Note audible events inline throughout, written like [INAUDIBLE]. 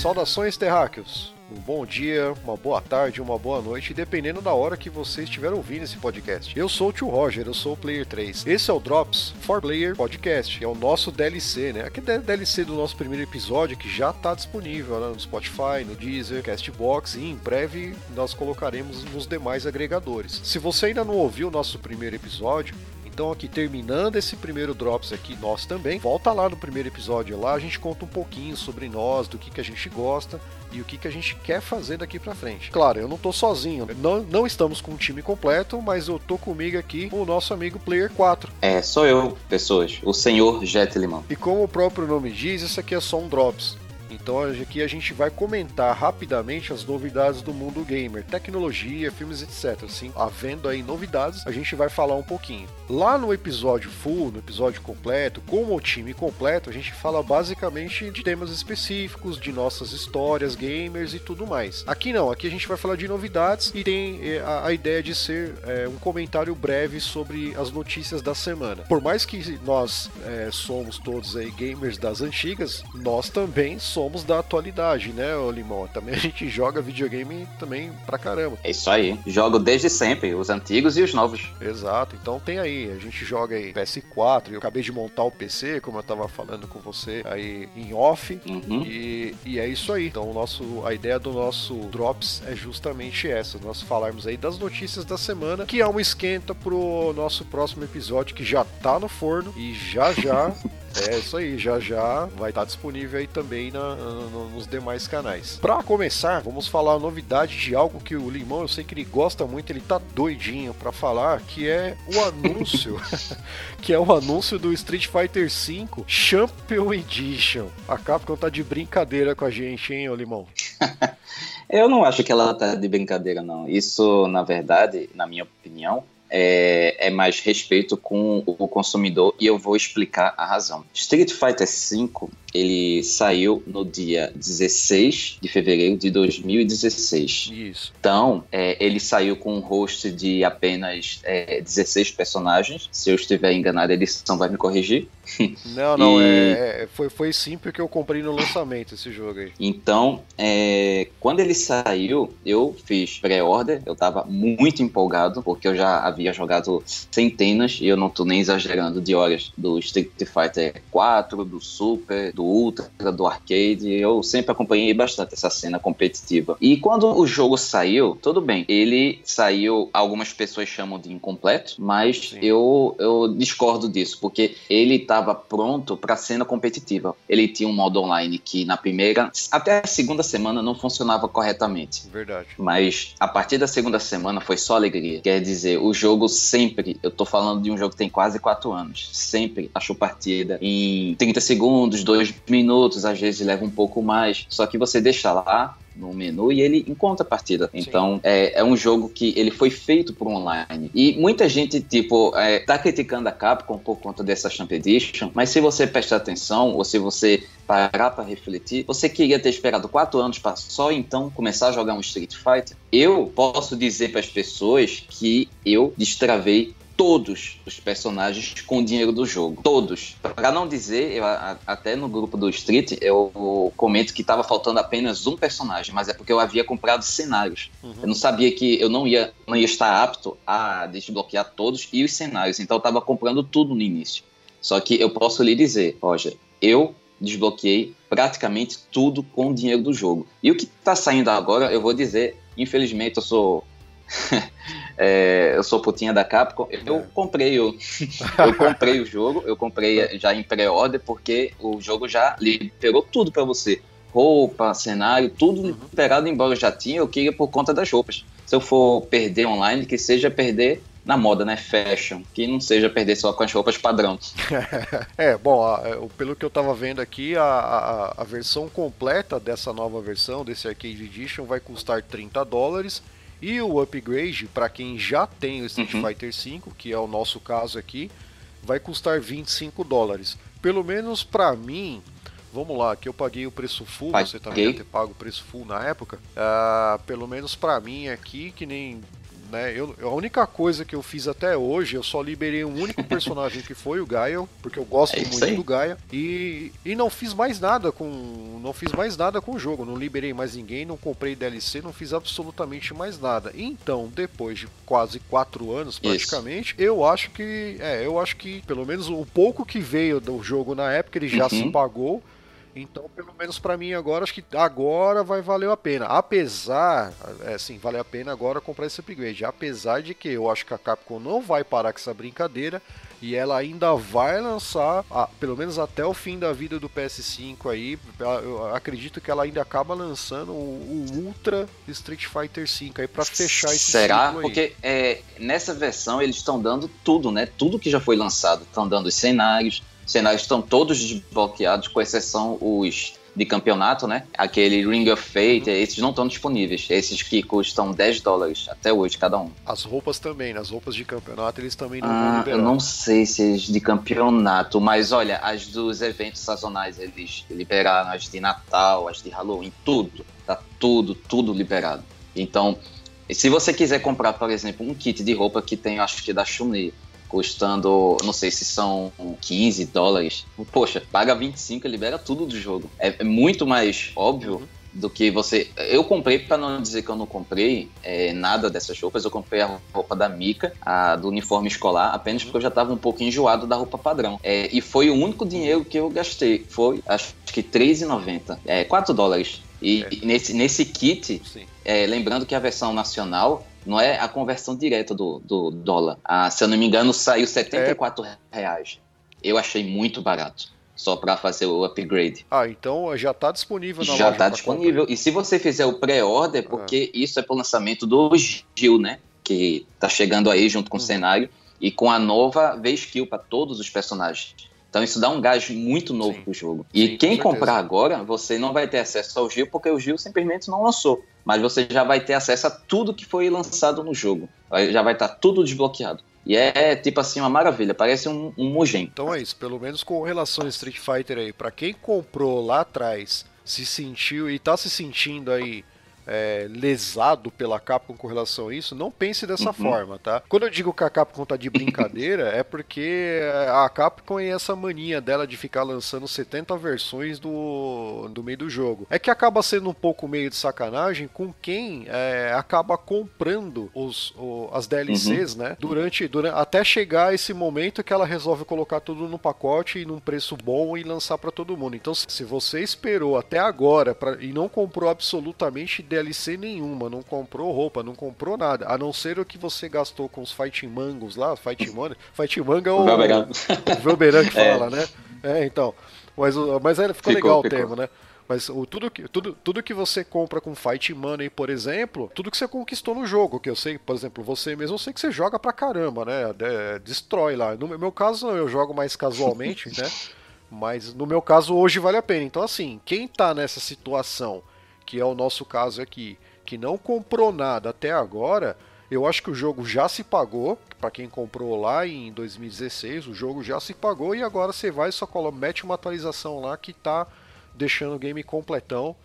Saudações, terráqueos! Um bom dia, uma boa tarde, uma boa noite, dependendo da hora que você estiver ouvindo esse podcast. Eu sou o tio Roger, eu sou o Player 3. Esse é o Drops for Player Podcast, é o nosso DLC, né? Aquele DLC do nosso primeiro episódio que já está disponível né? no Spotify, no Deezer, Castbox e em breve nós colocaremos nos demais agregadores. Se você ainda não ouviu o nosso primeiro episódio, então aqui terminando esse primeiro Drops aqui, nós também, volta lá no primeiro episódio lá, a gente conta um pouquinho sobre nós, do que, que a gente gosta e o que, que a gente quer fazer daqui para frente. Claro, eu não tô sozinho, não, não estamos com um time completo, mas eu tô comigo aqui o nosso amigo Player 4. É, sou eu, pessoas, o senhor Jet Limão. E como o próprio nome diz, isso aqui é só um Drops. Então aqui a gente vai comentar rapidamente as novidades do mundo gamer, tecnologia, filmes, etc. Assim, havendo aí novidades, a gente vai falar um pouquinho. Lá no episódio full, no episódio completo, com o time completo, a gente fala basicamente de temas específicos, de nossas histórias, gamers e tudo mais. Aqui não, aqui a gente vai falar de novidades e tem eh, a, ideia de ser é, um comentário breve sobre as notícias da semana. Por mais que nós é, somos todos aí gamers das antigas, nós também somos somos da atualidade, né, Limão? Também a gente joga videogame também pra caramba. É isso aí. Jogo desde sempre, os antigos e os novos. Exato. Então tem aí, a gente joga aí PS4, eu acabei de montar o PC, como eu tava falando com você aí em off, uhum. e, e é isso aí. Então o nosso, a ideia do nosso Drops é justamente essa, nós falarmos aí das notícias da semana, que é um esquenta pro nosso próximo episódio que já tá no forno e já já [LAUGHS] É isso aí, já já vai estar disponível aí também na, nos demais canais. Para começar, vamos falar a novidade de algo que o Limão, eu sei que ele gosta muito, ele tá doidinho para falar, que é o anúncio, [LAUGHS] que é o anúncio do Street Fighter V Champion Edition. A Capcom tá de brincadeira com a gente, hein, ô Limão? [LAUGHS] eu não acho que ela tá de brincadeira, não. Isso, na verdade, na minha opinião, é, é, mais respeito com o consumidor e eu vou explicar a razão. Street Fighter V ele saiu no dia 16 de fevereiro de 2016. Isso. Então, é, ele saiu com um host de apenas é, 16 personagens. Se eu estiver enganado, a edição vai me corrigir. [LAUGHS] Não, não, e... é, é, foi, foi sim porque eu comprei no lançamento esse jogo aí. Então, é, quando ele saiu, eu fiz pré-order, eu tava muito empolgado, porque eu já havia jogado centenas, e eu não tô nem exagerando, de horas do Street Fighter 4, do Super, do Ultra, do Arcade. Eu sempre acompanhei bastante essa cena competitiva. E quando o jogo saiu, tudo bem, ele saiu, algumas pessoas chamam de incompleto, mas eu, eu discordo disso, porque ele estava pronto para a cena competitiva. Ele tinha um modo online que na primeira, até a segunda semana não funcionava corretamente. Verdade. Mas a partir da segunda semana foi só alegria. Quer dizer, o jogo sempre, eu tô falando de um jogo que tem quase quatro anos, sempre achou partida em 30 segundos, 2 minutos, às vezes leva um pouco mais. Só que você deixa lá no menu e ele encontra a partida. Então é, é, um jogo que ele foi feito por online. E muita gente, tipo, é, tá criticando a Capcom por conta dessa Champ Edition, mas se você prestar atenção, ou se você parar para refletir, você queria ter esperado quatro anos para só então começar a jogar um Street Fighter? Eu posso dizer para as pessoas que eu destravei todos os personagens com o dinheiro do jogo. Todos. Para não dizer, eu, a, até no grupo do Street, eu comento que estava faltando apenas um personagem, mas é porque eu havia comprado cenários. Uhum. Eu não sabia que eu não ia, não ia estar apto a desbloquear todos e os cenários, então eu estava comprando tudo no início. Só que eu posso lhe dizer, Roger, eu desbloqueei praticamente tudo com o dinheiro do jogo. E o que está saindo agora, eu vou dizer, infelizmente eu sou [LAUGHS] é, eu sou putinha da Capcom. Eu é. comprei o, [LAUGHS] eu comprei o jogo, eu comprei já em pré-order porque o jogo já liberou tudo para você. Roupa, cenário, tudo uhum. liberado, embora eu já tinha, eu queria por conta das roupas. Se eu for perder online, que seja perder na moda, né? Fashion, que não seja perder só com as roupas padrão. [LAUGHS] é, bom, a, é, pelo que eu tava vendo aqui, a, a, a, versão completa dessa nova versão, desse Arcade Edition, vai custar 30 dólares e o upgrade, para quem já tem o Street uhum. Fighter V, que é o nosso caso aqui, vai custar 25 dólares. Pelo menos para mim, vamos lá, que eu paguei o preço full, Paguei. você também deve ter pago o preço full na época. Uh, pelo menos para mim aqui, que nem né? Eu, a única coisa que eu fiz até hoje, eu só liberei um único personagem que foi o Gaia, porque eu gosto é muito do Gaia. E, e não fiz mais nada com. Não fiz mais nada com o jogo. Não liberei mais ninguém, não comprei DLC, não fiz absolutamente mais nada. Então, depois de quase quatro anos, praticamente, Isso. eu acho que. É, eu acho que pelo menos o pouco que veio do jogo na época, ele já uhum. se pagou. Então, pelo menos para mim agora, acho que agora vai valer a pena. Apesar, é, sim, vale a pena agora comprar esse upgrade. Apesar de que eu acho que a Capcom não vai parar com essa brincadeira e ela ainda vai lançar, ah, pelo menos até o fim da vida do PS5 aí, eu acredito que ela ainda acaba lançando o, o Ultra Street Fighter 5 aí para fechar esse Será? Porque é, nessa versão eles estão dando tudo, né? Tudo que já foi lançado. Estão dando os cenários, os cenários estão todos desbloqueados, com exceção os de campeonato, né? Aquele Ring of Fate, uhum. esses não estão disponíveis. Esses que custam 10 dólares até hoje, cada um. As roupas também, nas roupas de campeonato eles também não ah, vão liberar. Eu não sei se as de campeonato, mas olha, as dos eventos sazonais eles liberaram as de Natal, as de Halloween, tudo. Tá tudo, tudo liberado. Então, se você quiser comprar, por exemplo, um kit de roupa que tem, acho que da Chun-Li, custando, não sei se são 15 dólares. Poxa, paga 25 e libera tudo do jogo. É, é muito mais óbvio uhum. do que você. Eu comprei, para não dizer que eu não comprei é, nada dessas roupas, eu comprei a roupa da Mika, a do uniforme escolar, apenas porque eu já estava um pouco enjoado da roupa padrão. É, e foi o único dinheiro que eu gastei. Foi, acho que R$3,90. É, 4 dólares. E, é. nesse, nesse kit, é, lembrando que a versão nacional não é a conversão direta do, do dólar. Ah, se eu não me engano, saiu 74 é. reais. Eu achei muito barato. Só para fazer o upgrade. Ah, então já está disponível na Já está disponível. Comprar. E se você fizer o pré-order, porque ah. isso é para o lançamento do Gil, né? Que está chegando aí junto com uhum. o cenário. E com a nova V-Skill para todos os personagens. Então isso dá um gás muito novo Sim. pro jogo. E Sim, quem comprar agora, você não vai ter acesso ao Gil, porque o Gil simplesmente não lançou mas você já vai ter acesso a tudo que foi lançado no jogo. Já vai estar tá tudo desbloqueado. E é tipo assim uma maravilha, parece um, um Mugen. Então é isso, pelo menos com relação a Street Fighter aí, para quem comprou lá atrás, se sentiu e tá se sentindo aí é, lesado pela Capcom com relação a isso, não pense dessa uhum. forma, tá? Quando eu digo que a Capcom tá de brincadeira, é porque a Capcom é essa mania dela de ficar lançando 70 versões do, do meio do jogo. É que acaba sendo um pouco meio de sacanagem com quem é, acaba comprando os, o, as DLCs, uhum. né? Durante, durante até chegar esse momento que ela resolve colocar tudo no pacote e num preço bom e lançar para todo mundo. Então, se você esperou até agora pra, e não comprou absolutamente DLC nenhuma, não comprou roupa, não comprou nada, a não ser o que você gastou com os Fighting Mangos lá, Fighting Money. Fighting Manga é o, o Velberan que [LAUGHS] fala, é. né? É, então. Mas, mas é, ficou, ficou legal ficou. o termo, né? Mas o, tudo, que, tudo, tudo que você compra com Fight Money, por exemplo, tudo que você conquistou no jogo, que eu sei, por exemplo, você mesmo, eu sei que você joga pra caramba, né? De, destrói lá. No meu caso, eu jogo mais casualmente, [LAUGHS] né? Mas no meu caso, hoje vale a pena. Então, assim, quem tá nessa situação que é o nosso caso aqui, que não comprou nada até agora, eu acho que o jogo já se pagou. Para quem comprou lá em 2016, o jogo já se pagou e agora você vai e só coloca, mete uma atualização lá que tá deixando o game completão.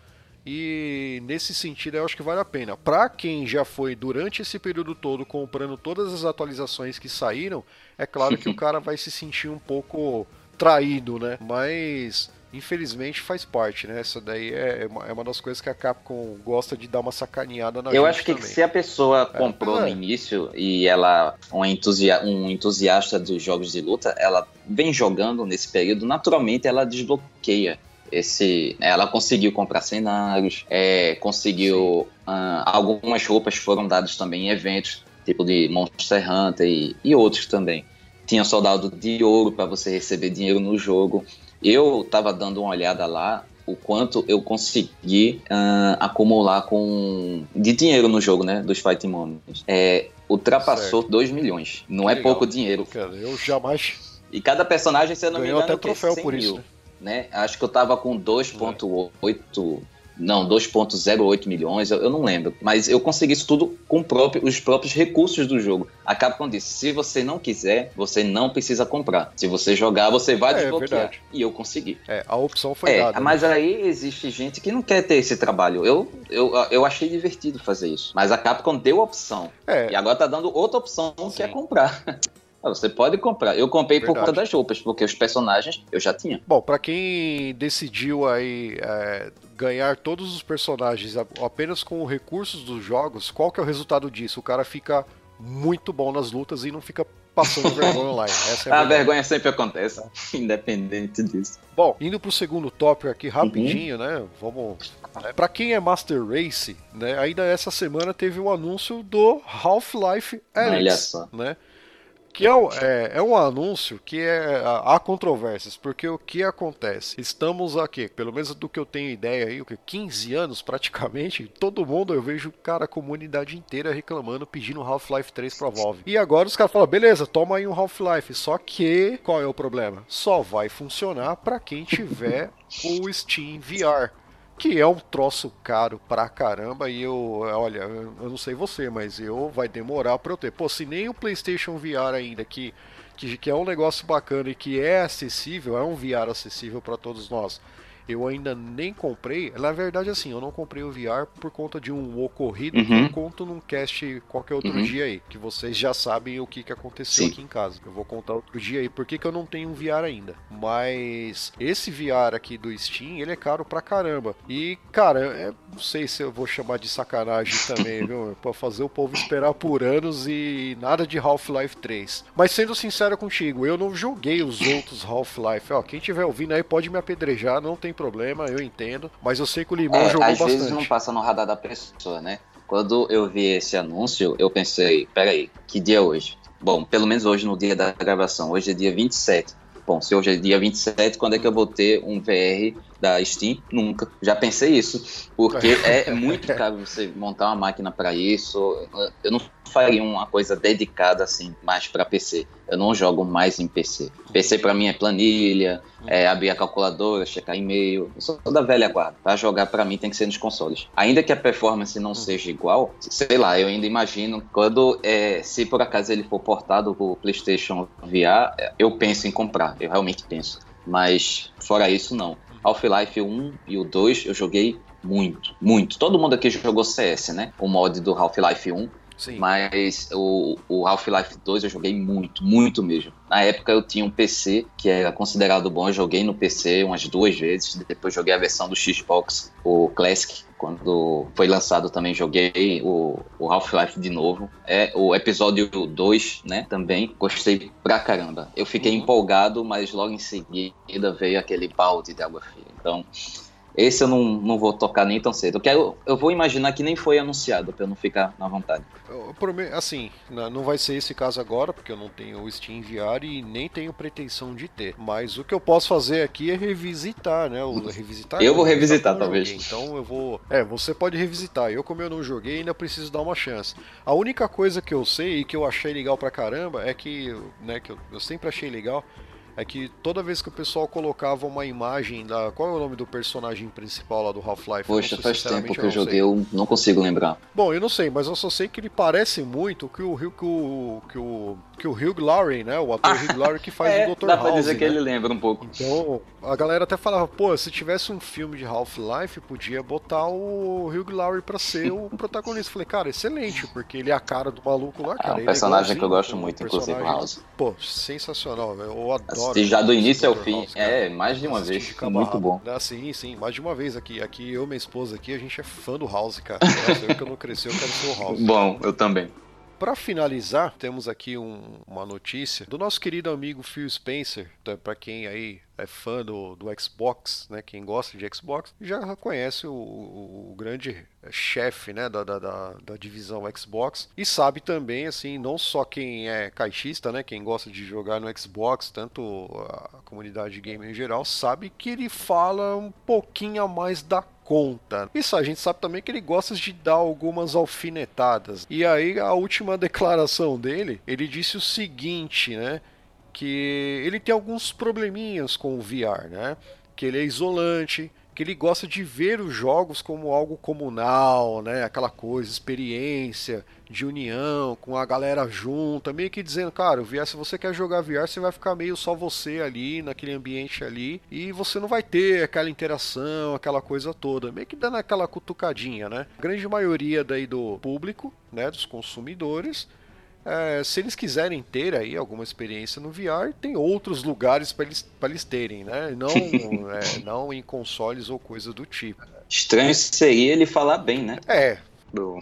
E nesse sentido eu acho que vale a pena. Para quem já foi durante esse período todo comprando todas as atualizações que saíram, é claro que o [LAUGHS] cara vai se sentir um pouco traído, né? Mas infelizmente faz parte, né? Essa daí é, é uma, é uma das coisas que a Capcom gosta de dar uma sacaneada na Eu acho que também. se a pessoa é. comprou é. no início e ela um, entusia um entusiasta dos jogos de luta, ela vem jogando nesse período, naturalmente ela desbloqueia esse ela conseguiu comprar cenários é, conseguiu uh, algumas roupas foram dadas também em eventos tipo de Monster Hunter e, e outros também tinha soldado de ouro para você receber dinheiro no jogo eu estava dando uma olhada lá o quanto eu consegui uh, acumular com de dinheiro no jogo, né? Dos Fighting Moments. É, ultrapassou certo. 2 milhões. Não que é legal. pouco dinheiro. Cara, eu jamais. E cada personagem, se eu não Ganhou me engano, até troféu por mil, isso. Né? Acho que eu tava com 2.8 não, 2.08 milhões, eu, eu, não lembro. Mas eu consegui isso tudo com próprio, os próprios recursos do jogo. A Capcom disse: se você não quiser, você não precisa comprar. Se você jogar, você vai é, desbloquear. Verdade. E eu consegui. É, a opção foi é, dada. Mas né? aí existe gente que não quer ter esse trabalho. Eu, eu, eu achei divertido fazer isso. Mas a Capcom deu a opção. É. E agora tá dando outra opção Sim. que é comprar. [LAUGHS] Ah, você pode comprar. Eu comprei Verdade. por conta das roupas, porque os personagens eu já tinha. Bom, para quem decidiu aí é, ganhar todos os personagens apenas com recursos dos jogos, qual que é o resultado disso? O cara fica muito bom nas lutas e não fica passando [LAUGHS] vergonha online. É a, a vergonha sempre acontece, [LAUGHS] independente disso. Bom, indo pro segundo tópico aqui rapidinho, uhum. né? Vamos. Né? Para quem é Master Race, né? Ainda essa semana teve o um anúncio do Half-Life Alyx, né? Que é, é, é, um anúncio que é, há controvérsias, porque o que acontece? Estamos aqui, pelo menos do que eu tenho ideia aí, o que 15 anos praticamente, todo mundo eu vejo, cara, a comunidade inteira reclamando, pedindo Half-Life 3 pra Valve. E agora os caras falam, beleza, toma aí um Half-Life, só que qual é o problema? Só vai funcionar para quem tiver o Steam VR que é um troço caro pra caramba e eu, olha, eu não sei você, mas eu vai demorar pra eu ter. Pô, se nem o PlayStation VR ainda que que, que é um negócio bacana e que é acessível, é um VR acessível para todos nós eu ainda nem comprei. Na verdade, assim, eu não comprei o VR por conta de um ocorrido uhum. que eu conto num cast qualquer outro uhum. dia aí, que vocês já sabem o que, que aconteceu Sim. aqui em casa. Eu vou contar outro dia aí por que, que eu não tenho um VR ainda. Mas esse VR aqui do Steam, ele é caro pra caramba. E, cara, é, não sei se eu vou chamar de sacanagem também, [LAUGHS] viu? Pra fazer o povo esperar por anos e nada de Half-Life 3. Mas sendo sincero contigo, eu não joguei os outros Half-Life. Ó, quem tiver ouvindo aí pode me apedrejar, não tem problema, eu entendo. Mas eu sei que o Limão é, jogou às bastante. Às vezes não passa no radar da pessoa, né? Quando eu vi esse anúncio, eu pensei, peraí, que dia é hoje? Bom, pelo menos hoje no dia da gravação, hoje é dia 27. Bom, se hoje é dia 27, quando é que eu vou ter um VR da Steam? Nunca. Já pensei isso, porque [LAUGHS] é muito caro você montar uma máquina para isso. Eu não faria uma coisa dedicada assim mais para PC. Eu não jogo mais em PC. PC para mim é planilha, é abrir a calculadora, checar e-mail. Eu sou da velha guarda. Para jogar para mim tem que ser nos consoles. Ainda que a performance não seja igual, sei lá, eu ainda imagino quando é, se por acaso ele for portado pro PlayStation VR, eu penso em comprar. Eu realmente penso. Mas fora isso não. Half-Life 1 e o 2 eu joguei muito, muito. Todo mundo aqui jogou CS, né? O mod do Half-Life 1. Sim. Mas o, o Half-Life 2 eu joguei muito, muito mesmo. Na época eu tinha um PC que era considerado bom, eu joguei no PC umas duas vezes, depois joguei a versão do Xbox, o Classic, quando foi lançado também joguei o, o Half-Life de novo. É o episódio 2, né? Também gostei pra caramba. Eu fiquei uhum. empolgado, mas logo em seguida veio aquele balde de água fria. Então, esse eu não, não vou tocar nem tão cedo. Eu, quero, eu vou imaginar que nem foi anunciado, pra eu não ficar na vontade. Assim, não vai ser esse caso agora, porque eu não tenho o Steam VR e nem tenho pretensão de ter. Mas o que eu posso fazer aqui é revisitar, né? O, revisitar eu vou revisitar, talvez. Então eu vou. É, você pode revisitar. Eu, como eu não joguei, ainda preciso dar uma chance. A única coisa que eu sei e que eu achei legal pra caramba é que, né, que eu, eu sempre achei legal é que toda vez que o pessoal colocava uma imagem da. Qual é o nome do personagem principal lá do Half-Life? Poxa, faz tempo que eu, eu joguei, eu não consigo lembrar. Bom, eu não sei, mas eu só sei que ele parece muito que o que o, que o, que o Hugh Laurie, né? O ator Hugh Laurie que faz é, o Dr. Dá House. Pra dizer né? que ele lembra um pouco. Então, a galera até falava, pô, se tivesse um filme de Half-Life, podia botar o Hugh Laurie pra ser o protagonista. Falei, cara, excelente, porque ele é a cara do maluco lá, cara. É um personagem que eu gosto muito, inclusive, House. Pô, sensacional, velho. Eu adoro. Assisti já do início ao fim. House, é, mais de uma vez. Muito bom. Ah, sim, sim, mais de uma vez aqui. Aqui eu e minha esposa aqui, a gente é fã do House, cara. Eu que eu não cresci, eu quero ser o House. Bom, eu também. Para finalizar, temos aqui um, uma notícia do nosso querido amigo Phil Spencer, tá, para quem aí é fã do, do Xbox, né, quem gosta de Xbox, já conhece o, o, o grande chefe né, da, da, da, divisão Xbox e sabe também, assim, não só quem é caixista, né, quem gosta de jogar no Xbox, tanto a comunidade gamer em geral, sabe que ele fala um pouquinho a mais da conta. Isso a gente sabe também que ele gosta de dar algumas alfinetadas. E aí a última [LAUGHS] declaração dele, ele disse o seguinte, né? Que ele tem alguns probleminhas com o VR, né? Que ele é isolante, que ele gosta de ver os jogos como algo comunal, né? Aquela coisa, experiência de união, com a galera junta, meio que dizendo, cara, VR, se você quer jogar VR, você vai ficar meio só você ali, naquele ambiente ali, e você não vai ter aquela interação, aquela coisa toda, meio que dando aquela cutucadinha, né? A grande maioria daí do público, né, dos consumidores, é, se eles quiserem ter aí alguma experiência no VR, tem outros lugares para eles, eles terem, né? Não, [LAUGHS] é, não em consoles ou coisa do tipo. Estranho seria ele falar bem, né? É. Do,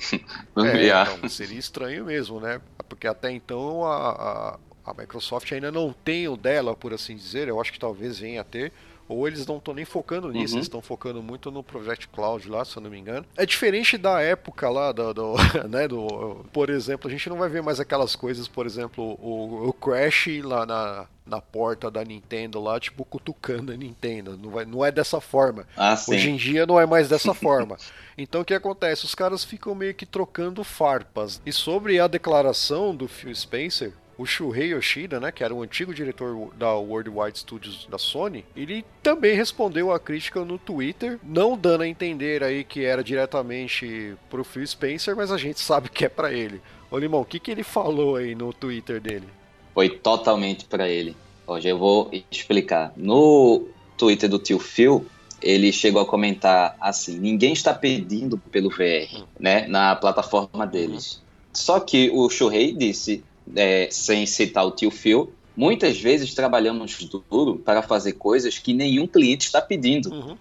do [LAUGHS] é, VR. Então, seria estranho mesmo, né? Porque até então a, a, a Microsoft ainda não tem o dela, por assim dizer. Eu acho que talvez venha a ter ou eles não estão nem focando nisso, uhum. eles estão focando muito no Project Cloud lá, se eu não me engano. É diferente da época lá, do, do, [LAUGHS] né, do, por exemplo, a gente não vai ver mais aquelas coisas, por exemplo, o, o Crash lá na, na porta da Nintendo lá, tipo, cutucando a Nintendo. Não, vai, não é dessa forma. Ah, Hoje em dia não é mais dessa [LAUGHS] forma. Então o que acontece? Os caras ficam meio que trocando farpas. E sobre a declaração do Phil Spencer, o Shuhei Yoshida, né, que era o antigo diretor da Worldwide Studios da Sony, ele também respondeu a crítica no Twitter, não dando a entender aí que era diretamente pro Phil Spencer, mas a gente sabe que é para ele. Ô Limão, o que, que ele falou aí no Twitter dele? Foi totalmente para ele. Hoje eu vou explicar. No Twitter do tio Phil, ele chegou a comentar assim: ninguém está pedindo pelo VR, hum. né, na plataforma deles. Uhum. Só que o Shuhei disse é, sem citar o tio Phil, muitas vezes trabalhamos duro para fazer coisas que nenhum cliente está pedindo. Uhum.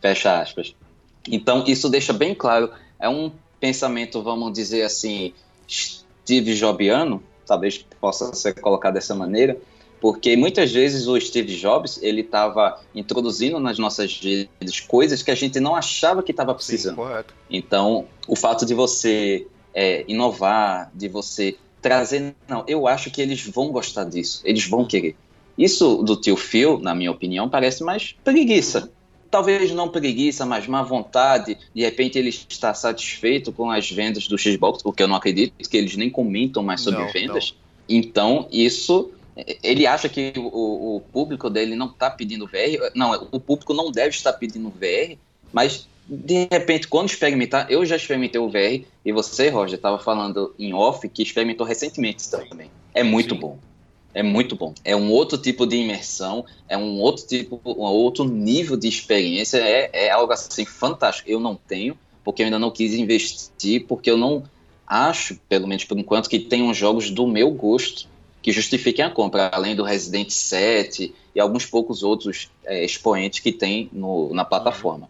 Fecha aspas. Então, isso deixa bem claro. É um pensamento, vamos dizer assim, Steve Jobiano, talvez possa ser colocado dessa maneira, porque muitas vezes o Steve Jobs ele estava introduzindo nas nossas vidas coisas que a gente não achava que estava precisando. Sim, então, o fato de você é, inovar, de você trazer. Não, eu acho que eles vão gostar disso, eles vão querer. Isso do tio Phil, na minha opinião, parece mais preguiça. Talvez não preguiça, mas má vontade. De repente ele está satisfeito com as vendas do Xbox, porque eu não acredito que eles nem comentam mais sobre não, vendas. Não. Então, isso ele acha que o, o público dele não está pedindo VR. Não, o público não deve estar pedindo VR, mas de repente, quando experimentar, eu já experimentei o VR e você, Roger, estava falando em off que experimentou recentemente também. É muito Sim. bom. É muito bom. É um outro tipo de imersão, é um outro tipo, um outro nível de experiência. É, é algo assim fantástico. Eu não tenho, porque eu ainda não quis investir, porque eu não acho, pelo menos por enquanto, que tenham jogos do meu gosto que justifiquem a compra, além do Resident 7 e alguns poucos outros é, expoentes que tem no, na plataforma.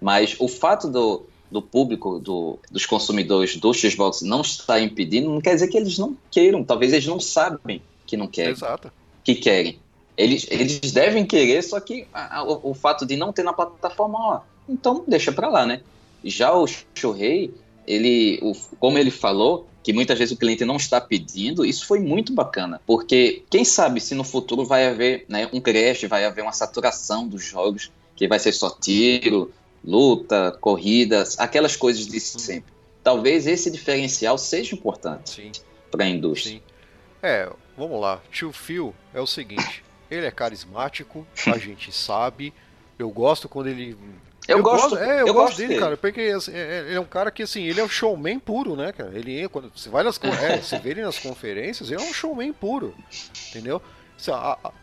Mas o fato do, do público, do, dos consumidores do Xbox não estar impedindo, não quer dizer que eles não queiram. Talvez eles não sabem que não querem. Exato. Que querem. Eles, eles devem querer, só que a, a, o, o, fato de não ter na plataforma, ó, então deixa pra lá, né? Já o Shurei, ele, o, como ele falou, que muitas vezes o cliente não está pedindo, isso foi muito bacana, porque quem sabe se no futuro vai haver né, um crash, vai haver uma saturação dos jogos, que vai ser só tiro, luta, corridas, aquelas coisas de sempre. Talvez esse diferencial seja importante para a indústria. Sim. É, vamos lá. Tio Phil é o seguinte: [LAUGHS] ele é carismático, a gente sabe. Eu gosto quando ele. Eu, eu gosto, gosto, é, eu, eu gosto, gosto dele, dele, cara, porque assim, é, é, ele é um cara que assim, ele é um showman puro, né, cara? Ele quando você vai nas, é, você vê ele nas conferências, ele é um showman puro, entendeu?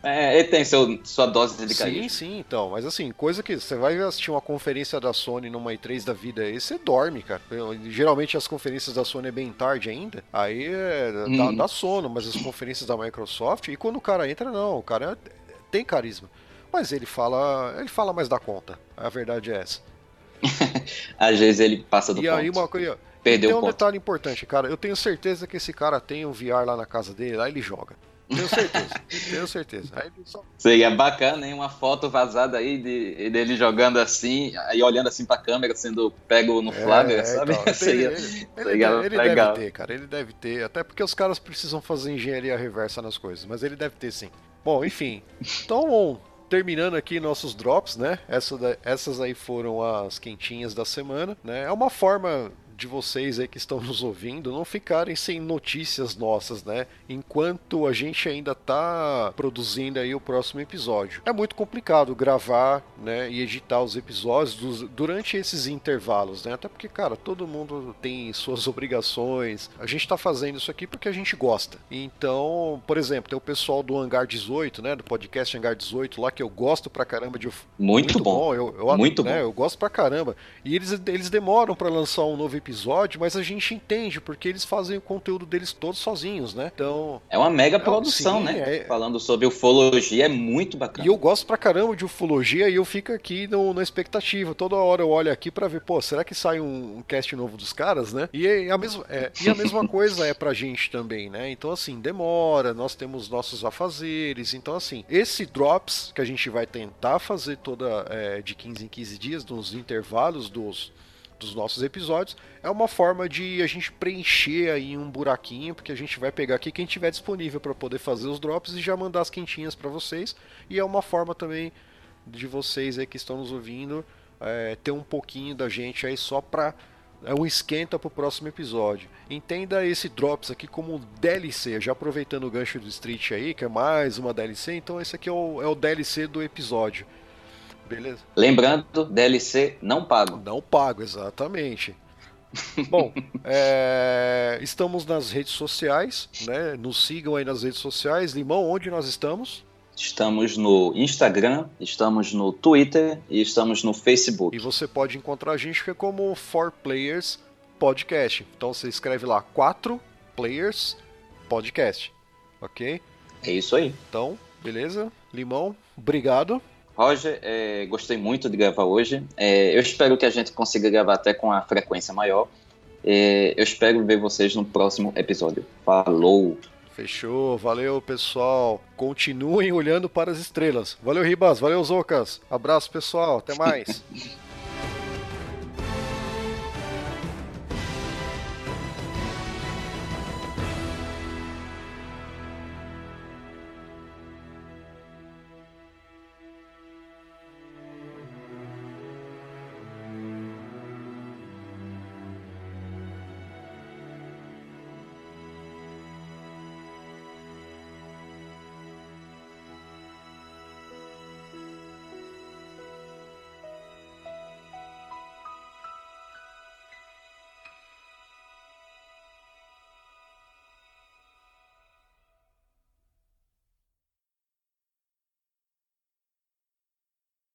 É, ele tem seu, sua dose de carisma. Sim, sim, então. Mas assim, coisa que você vai assistir uma conferência da Sony numa E3 da vida aí, você dorme, cara. Geralmente as conferências da Sony é bem tarde ainda. Aí é, dá, hum. dá sono, mas as conferências da Microsoft, e quando o cara entra, não, o cara tem carisma. Mas ele fala. Ele fala mais da conta. A verdade é essa. [LAUGHS] Às vezes ele passa do e ponto. aí uma coisa. Perdeu tem um detalhe importante, cara. Eu tenho certeza que esse cara tem um VR lá na casa dele, lá ele joga. Tenho certeza, tenho certeza. Só... Seria bacana, hein? Uma foto vazada aí de, dele jogando assim, aí olhando assim pra câmera, sendo pego no flagger, é, sabe? Então, [LAUGHS] seria, ele, seria ele, ele legal. deve ter, cara, ele deve ter. Até porque os caras precisam fazer engenharia reversa nas coisas, mas ele deve ter sim. Bom, enfim. Então, terminando aqui nossos drops, né? Essa da, essas aí foram as quentinhas da semana, né? É uma forma de vocês aí que estão nos ouvindo não ficarem sem notícias nossas, né? Enquanto a gente ainda tá produzindo aí o próximo episódio. É muito complicado gravar, né, e editar os episódios dos, durante esses intervalos, né? Até porque, cara, todo mundo tem suas [LAUGHS] obrigações. A gente tá fazendo isso aqui porque a gente gosta. Então, por exemplo, tem o pessoal do Hangar 18, né, do podcast Hangar 18 lá que eu gosto pra caramba de muito, muito bom. bom. Eu, eu, muito né, bom. Eu gosto pra caramba. E eles, eles demoram para lançar um novo episódio, mas a gente entende, porque eles fazem o conteúdo deles todos sozinhos, né? Então. É uma mega é produção, sim, né? É... Falando sobre ufologia, é muito bacana. E eu gosto pra caramba de ufologia e eu fico aqui no, na expectativa. Toda hora eu olho aqui para ver, pô, será que sai um, um, cast novo dos caras, né? E é a mesma, é, e a [LAUGHS] mesma coisa é pra gente também, né? Então, assim, demora, nós temos nossos afazeres. Então, assim, esse Drops que a gente vai tentar fazer toda é, de 15 em 15 dias, nos intervalos dos dos nossos episódios, é uma forma de a gente preencher aí um buraquinho, porque a gente vai pegar aqui quem tiver disponível para poder fazer os drops e já mandar as quentinhas para vocês. E é uma forma também de vocês aí que estão nos ouvindo é, ter um pouquinho da gente aí só para é um esquenta para o próximo episódio. Entenda esse Drops aqui como um DLC, já aproveitando o gancho do Street aí, que é mais uma DLC, então esse aqui é o, é o DLC do episódio. Beleza? Lembrando, DLC não pago. Não pago, exatamente. [LAUGHS] Bom, é, estamos nas redes sociais, né? Nos sigam aí nas redes sociais. Limão, onde nós estamos? Estamos no Instagram, estamos no Twitter e estamos no Facebook. E você pode encontrar a gente é como 4Players Podcast. Então você escreve lá 4 Players Podcast. Ok? É isso aí. Então, beleza? Limão, obrigado. Roger, é, gostei muito de gravar hoje. É, eu espero que a gente consiga gravar até com a frequência maior. É, eu espero ver vocês no próximo episódio. Falou! Fechou, valeu pessoal. Continuem olhando para as estrelas. Valeu, Ribas, valeu, Zocas. Abraço pessoal, até mais. [LAUGHS]